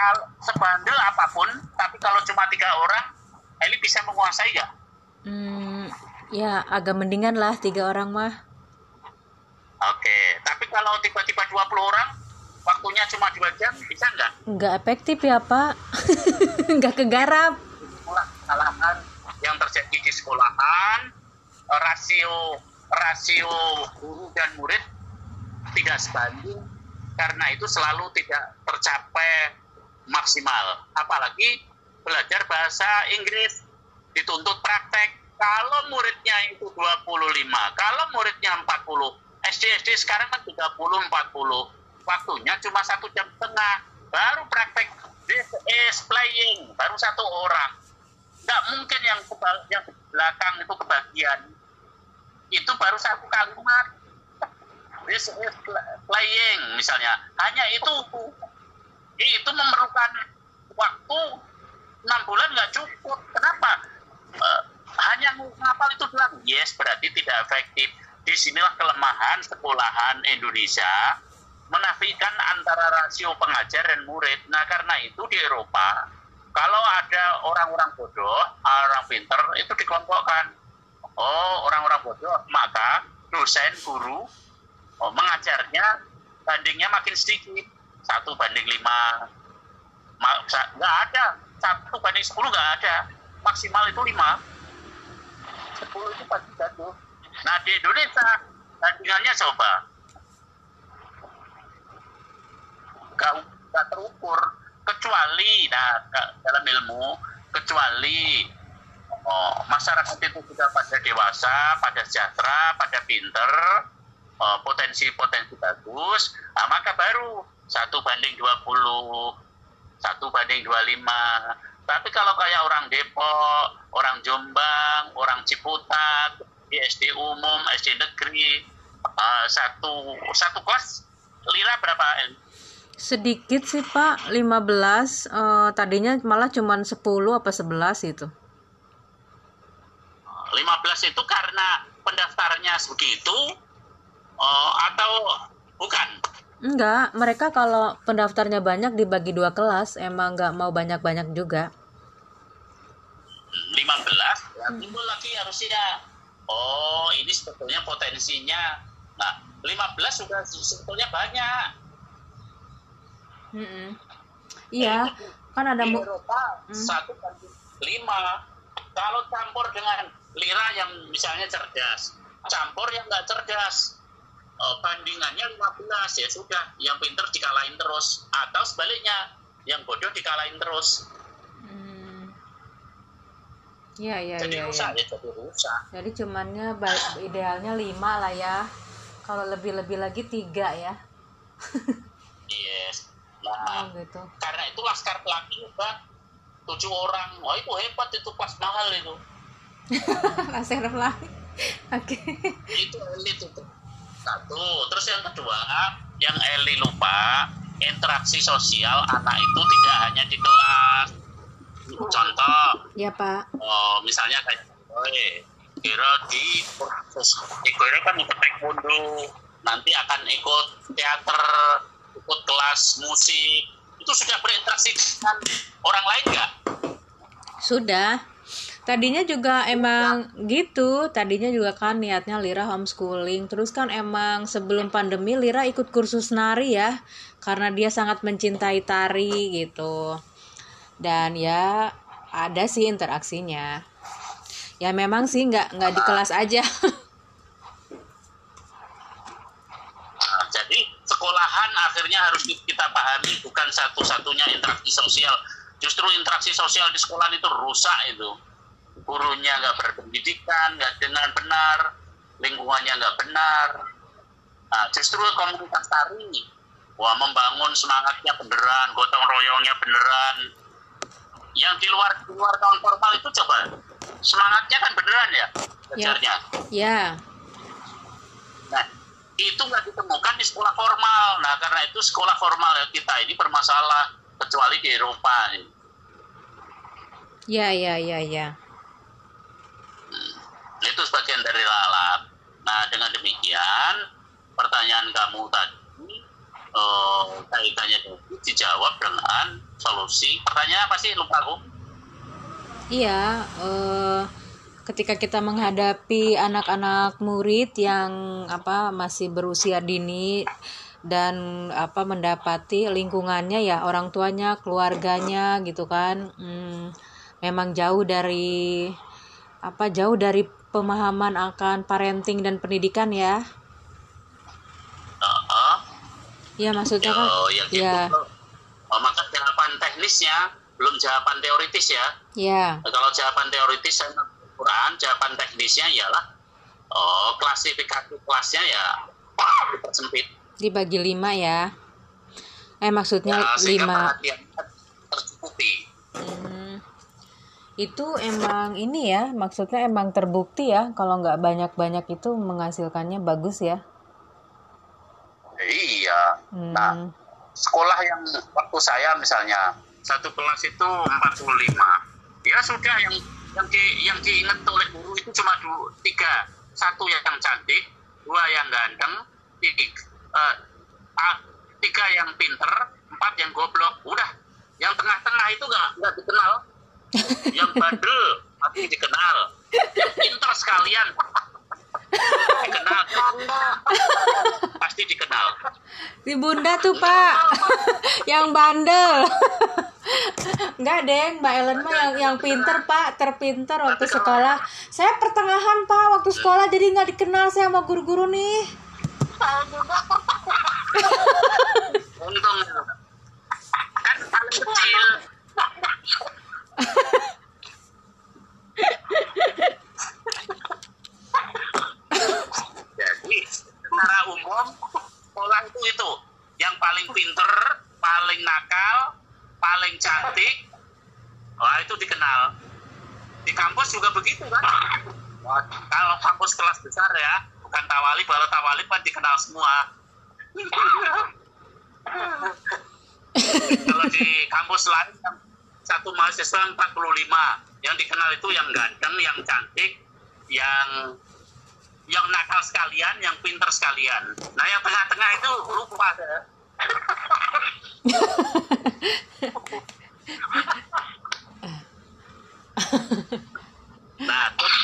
kalau sebandel apa pun, tapi kalau cuma tiga orang, Eli bisa menguasai ya? Hmm, ya agak mendingan lah tiga orang mah. Oke, tapi kalau tiba-tiba 20 orang, waktunya cuma dua jam, bisa nggak? Nggak efektif ya pak, nggak kegarap. Kesalahan yang terjadi di sekolahan, rasio rasio guru dan murid tidak sebanding karena itu selalu tidak tercapai maksimal. Apalagi belajar bahasa Inggris dituntut praktek. Kalau muridnya itu 25, kalau muridnya 40, SD SD sekarang kan 30 40. Waktunya cuma satu jam setengah. Baru praktek this is playing, baru satu orang. Nggak mungkin yang yang belakang itu kebagian. Itu baru satu kalimat this is playing misalnya hanya itu itu memerlukan waktu enam bulan nggak cukup. Kenapa? Uh, hanya ngapal itu doang. Yes berarti tidak efektif. Di sinilah kelemahan sekolahan Indonesia menafikan antara rasio pengajar dan murid. Nah karena itu di Eropa kalau ada orang-orang bodoh orang pinter itu dikelompokkan. Oh orang-orang bodoh maka dosen guru oh, mengajarnya bandingnya makin sedikit satu banding lima. Nggak ada. Satu banding sepuluh nggak ada. Maksimal itu lima. Sepuluh itu pasti jatuh. Nah di Indonesia bandingannya coba. Nggak nggak terukur. Kecuali nah dalam ilmu kecuali oh, masyarakat itu sudah pada dewasa pada sejahtera pada pinter Eh, potensi-potensi bagus, nah, maka baru satu banding 20, satu banding 25. Tapi kalau kayak orang Depok, orang Jombang, orang Ciputat, di SD umum, SD negeri, uh, satu satu kelas lira berapa? Sedikit sih Pak, 15. Uh, tadinya malah cuma 10 apa 11 itu. 15 itu karena pendaftarnya segitu Oh, atau bukan? Enggak, mereka kalau pendaftarnya banyak dibagi dua kelas, emang nggak mau banyak-banyak juga. 15, ya timbul lagi harusnya. Oh, ini sebetulnya potensinya. Nah, 15 sudah sebetulnya banyak. Mm -mm. Iya, kan ada di Eropa mm. satu banding lima. Kalau campur dengan lira yang misalnya cerdas, campur yang nggak cerdas, uh, bandingannya 15 ya sudah yang pinter dikalahin terus. Atau sebaliknya yang bodoh dikalahin terus. Hmm. ya ya jadi ya, rusak ya. ya jadi rusak. Jadi cumannya idealnya 5 lah ya. Kalau lebih-lebih lagi tiga ya. Yes. Nah oh, gitu. karena itu laskar pelangi kan tujuh orang. Wah itu hebat itu pas mahal itu. Laskar pelangi oke. Okay. itu elit itu satu. Terus yang kedua yang Eli lupa interaksi sosial anak itu tidak hanya di kelas. Contoh ya pak. oh misalnya kayak kira di kira kan ikut taekwondo nanti akan ikut teater ikut kelas musik. Itu sudah berinteraksi dengan orang lain nggak? Sudah tadinya juga emang gitu. Tadinya juga kan niatnya Lira homeschooling. Terus kan emang sebelum pandemi Lira ikut kursus nari ya. Karena dia sangat mencintai tari gitu. Dan ya ada sih interaksinya. Ya memang sih nggak nggak di kelas aja. Nah, jadi sekolahan akhirnya harus kita pahami. Bukan satu-satunya interaksi sosial. Justru interaksi sosial di sekolah itu rusak itu gurunya nggak berpendidikan, nggak dengan benar, lingkungannya nggak benar. Nah, justru komunitas tari, wah membangun semangatnya beneran, gotong royongnya beneran. Yang di luar di luar non formal itu coba semangatnya kan beneran ya belajarnya. Ya. ya. Nah, itu nggak ditemukan di sekolah formal. Nah, karena itu sekolah formal kita ini bermasalah kecuali di Eropa. Ya, ya, ya, ya itu sebagian dari lalat. Nah, dengan demikian, pertanyaan kamu tadi, uh, kaitannya dijawab dengan solusi pertanyaan apa sih lupa aku iya uh, ketika kita menghadapi anak-anak murid yang apa masih berusia dini dan apa mendapati lingkungannya ya orang tuanya keluarganya gitu kan hmm, memang jauh dari apa jauh dari pemahaman akan parenting dan pendidikan ya? Uh, ya maksudnya kan oh, ya, maka jawaban teknisnya belum jawaban teoritis ya? Ya kalau jawaban teoritis saya Quran jawaban teknisnya ialah oh klasifikasi kelasnya ya sempit. Dibagi lima ya? Eh maksudnya ya, lima. tercukupi hmm. Itu emang ini ya maksudnya emang terbukti ya kalau nggak banyak banyak itu menghasilkannya bagus ya iya hmm. nah sekolah yang waktu saya misalnya satu kelas itu 45 ya sudah yang yang di yang diingat oleh guru itu cuma dua, tiga satu yang cantik dua yang ganteng tiga uh, tiga yang pinter, empat yang goblok. Udah, yang tengah-tengah itu nggak nggak dikenal. Yang bandel tapi dikenal. Yang pinter sekalian dikenal. Pasti dikenal. Di bunda tuh pak, yang bandel. Enggak deh, Mbak Ellen mah yang yang pinter pak, terpinter waktu sekolah. Saya pertengahan pak, waktu sekolah jadi nggak dikenal saya sama guru-guru nih untung kan paling kecil jadi secara umum sekolah itu itu. Yang paling pinter paling nakal paling cantik wah itu dikenal. Di kampus juga begitu kan? Kalau kampus kelas besar ya bukan tawali kalau tawali kan dikenal semua. Kalau di kampus lain satu mahasiswa 45 yang dikenal itu yang ganteng yang cantik yang yang nakal sekalian yang pinter sekalian. Nah yang tengah-tengah itu lupa nah terus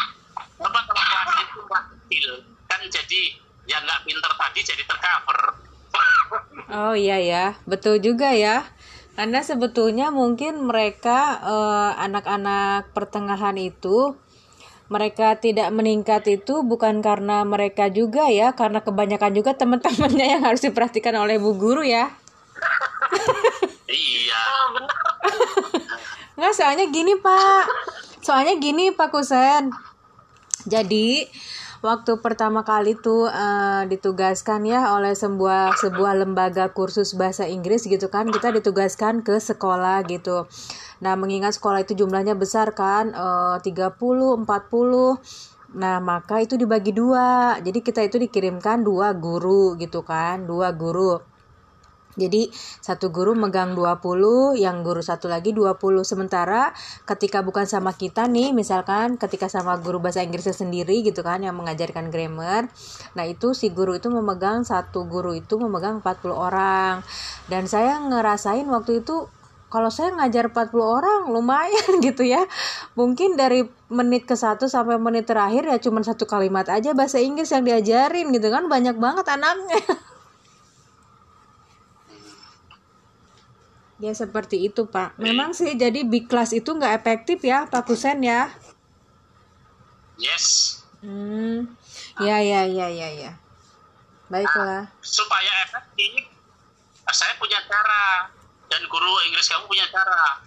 kelas itu kecil kan jadi yang nggak pinter tadi jadi tercover. Oh iya ya. Betul juga ya karena sebetulnya mungkin mereka eh, anak-anak pertengahan itu mereka tidak meningkat itu bukan karena mereka juga ya karena kebanyakan juga teman-temannya yang harus diperhatikan oleh bu guru ya. Iya. Nggak soalnya gini pak. Soalnya gini pak Kusen. Jadi waktu pertama kali tuh uh, ditugaskan ya oleh sebuah sebuah lembaga kursus bahasa Inggris gitu kan kita ditugaskan ke sekolah gitu. Nah, mengingat sekolah itu jumlahnya besar kan uh, 30 40 Nah, maka itu dibagi dua. Jadi kita itu dikirimkan dua guru gitu kan, dua guru. Jadi satu guru megang 20, yang guru satu lagi 20. Sementara ketika bukan sama kita nih, misalkan ketika sama guru bahasa Inggrisnya sendiri gitu kan yang mengajarkan grammar. Nah, itu si guru itu memegang satu guru itu memegang 40 orang. Dan saya ngerasain waktu itu kalau saya ngajar 40 orang lumayan gitu ya mungkin dari menit ke satu sampai menit terakhir ya cuma satu kalimat aja bahasa Inggris yang diajarin gitu kan banyak banget anaknya Ya seperti itu Pak. Memang sih jadi big class itu nggak efektif ya Pak Kusen ya. Yes. Hmm. Ya ya ya ya ya. Baiklah. Nah, supaya efektif, saya punya cara dan guru Inggris kamu punya cara.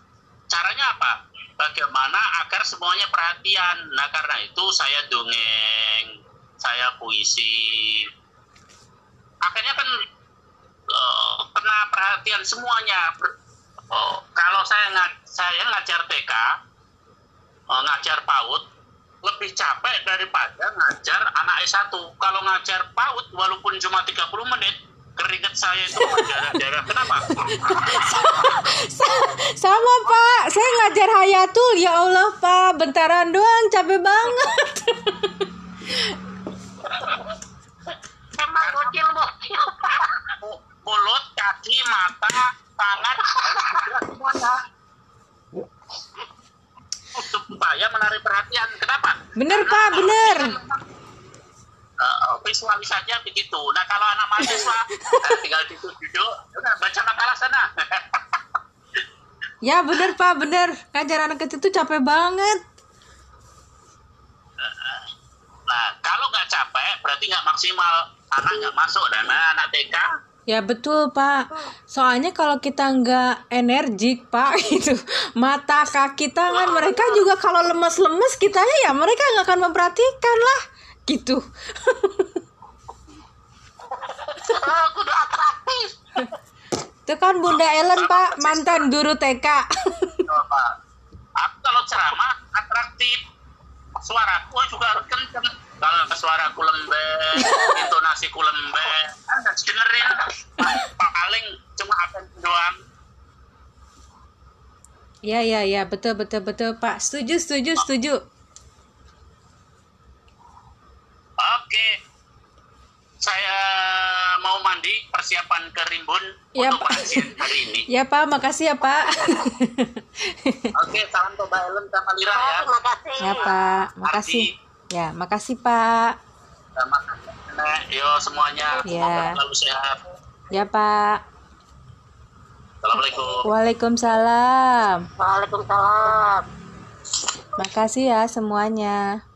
Caranya apa? Bagaimana agar semuanya perhatian. Nah karena itu saya dongeng, saya puisi. Akhirnya kan uh, kena perhatian semuanya. Oh, kalau saya saya ngajar TK, eh, ngajar PAUD, lebih capek daripada ngajar anak S1. Kalau ngajar PAUD walaupun cuma 30 menit, keringet saya itu darah-darah. Kenapa? Sama Pak, saya ngajar Hayatul. Ya Allah Pak, bentaran doang capek banget. Emang bocil bocil mulut, kaki, mata, tangan, semuanya. Supaya menarik perhatian. Kenapa? Bener Pak, bener. Uh, visualisasinya begitu. Nah kalau anak mahasiswa eh, tinggal duduk duduk, udah baca makalah sana. Ya bener Pak, bener. Ngajar anak kecil itu capek banget. Nah kalau nggak capek berarti nggak maksimal. Anak nggak masuk dan anak TK Ya betul Pak. Soalnya kalau kita nggak energik Pak itu mata kaki tangan mereka juga kalau lemes-lemes kitanya ya mereka nggak akan memperhatikan lah gitu. kudu atraktif. Itu kan Bunda Ellen Pak mantan guru TK. Coba. Aku kalau ceramah atraktif. Suaraku juga harus kenceng. Kalau suaraku lembek, intonasiku lembek, kan harus dengerin. Paling cuma akan doang. Ya ya ya betul betul betul Pak. Setuju setuju setuju. Oke. Saya mau mandi persiapan ke Rimbun Ya, untuk Pak. pengajian hari ini. Ya Pak, makasih ya Pak. Oke, salam ke Mbak Ellen sama Lira ya. Terima kasih. ya Pak, makasih. Ya makasih Pak. Sama Nenek, yo semuanya. Ya. Semoga selalu sehat. Ya Pak. Assalamualaikum. Waalaikumsalam. Waalaikumsalam. Makasih ya semuanya.